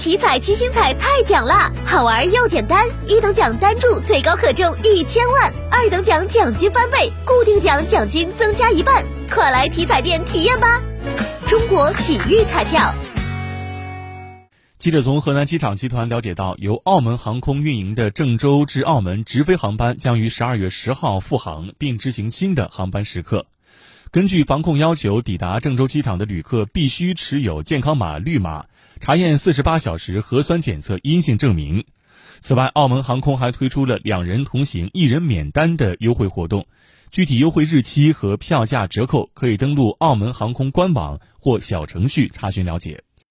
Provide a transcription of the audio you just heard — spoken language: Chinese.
体彩七星彩太奖啦，好玩又简单，一等奖单注最高可中一千万，二等奖奖金翻倍，固定奖奖金增加一半，快来体彩店体验吧！中国体育彩票。记者从河南机场集团了解到，由澳门航空运营的郑州至澳门直飞航班将于十二月十号复航，并执行新的航班时刻。根据防控要求，抵达郑州机场的旅客必须持有健康码绿码，查验四十八小时核酸检测阴性证明。此外，澳门航空还推出了两人同行一人免单的优惠活动，具体优惠日期和票价折扣可以登录澳门航空官网或小程序查询了解。